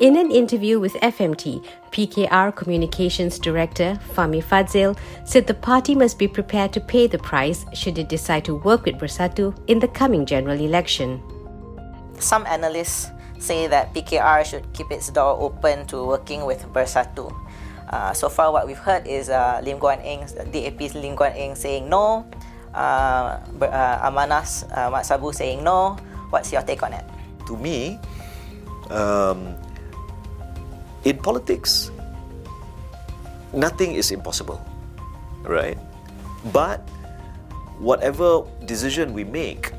In an interview with FMT, PKR Communications Director Fahmi Fadzil said the party must be prepared to pay the price should it decide to work with Bersatu in the coming general election. Some analysts say that PKR should keep its door open to working with Bersatu. Uh, so far, what we've heard is uh, Lim Guan Eng, DAP's Lim Guan Eng saying no, uh, uh, Amanah's uh, Mat Sabu saying no. What's your take on it? To me, um, in politics, nothing is impossible, right? But whatever decision we make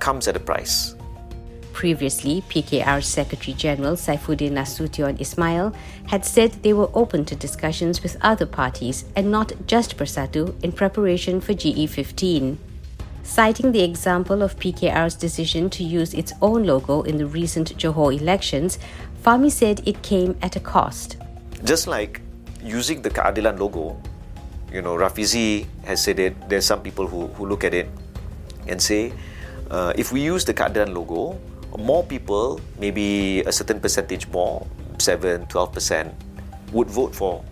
comes at a price. Previously, PKR Secretary General Saifuddin Nasution Ismail had said they were open to discussions with other parties and not just Bersatu in preparation for GE15. Citing the example of PKR's decision to use its own logo in the recent Johor elections, Fahmi said it came at a cost. Just like using the Keadilan logo, you know, Rafizi has said it, there's some people who, who look at it and say, uh, if we use the Keadilan logo, more people, maybe a certain percentage more, 7, 12%, would vote for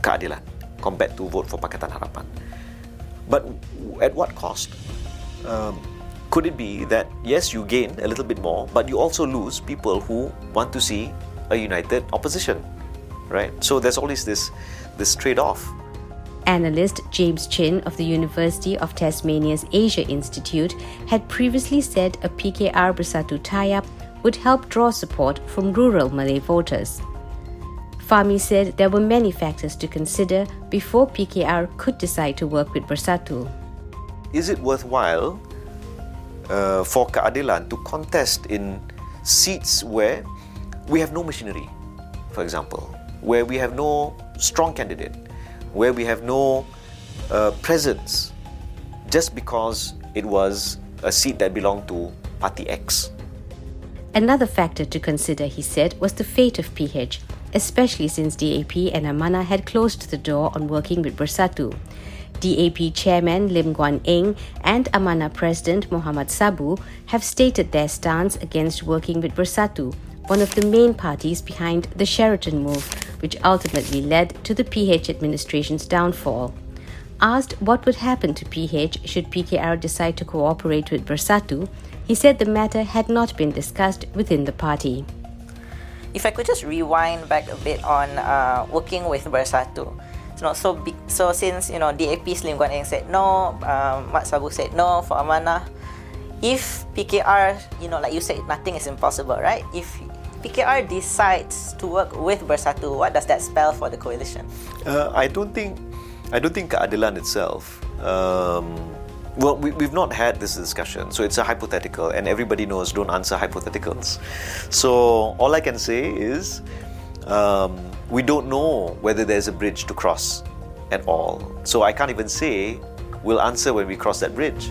keadilan compared to vote for Pakatan Harapan. But at what cost? Um, could it be that yes, you gain a little bit more, but you also lose people who want to see a united opposition, right? So there's always this this trade-off. Analyst James Chin of the University of Tasmania's Asia Institute had previously said a PKR Bersatu tie up would help draw support from rural Malay voters. Fahmi said there were many factors to consider before PKR could decide to work with Bersatu. Is it worthwhile uh, for Keadilan to contest in seats where we have no machinery, for example, where we have no strong candidate, where we have no uh, presence just because it was a seat that belonged to Party X. Another factor to consider, he said, was the fate of PH, especially since DAP and Amanah had closed the door on working with Bersatu. DAP chairman Lim Guan Eng and Amanah president Muhammad Sabu have stated their stance against working with Bersatu, one of the main parties behind the Sheraton move, which ultimately led to the PH administration's downfall. Asked what would happen to PH should PKR decide to cooperate with Bersatu, he said the matter had not been discussed within the party. If I could just rewind back a bit on uh, working with Bersatu. You know, so big, so since you know DAP Lim Guan Eng said no, um, Mat Sabu said no for Amanah. If PKR, you know, like you said, nothing is impossible, right? If PKR decides to work with Bersatu, what does that spell for the coalition? Uh, I don't think, I don't think keadilan itself. Um, well, we, we've not had this discussion, so it's a hypothetical, and everybody knows don't answer hypotheticals. So all I can say is um, we don't know whether there's a bridge to cross at all. So I can't even say we'll answer when we cross that bridge.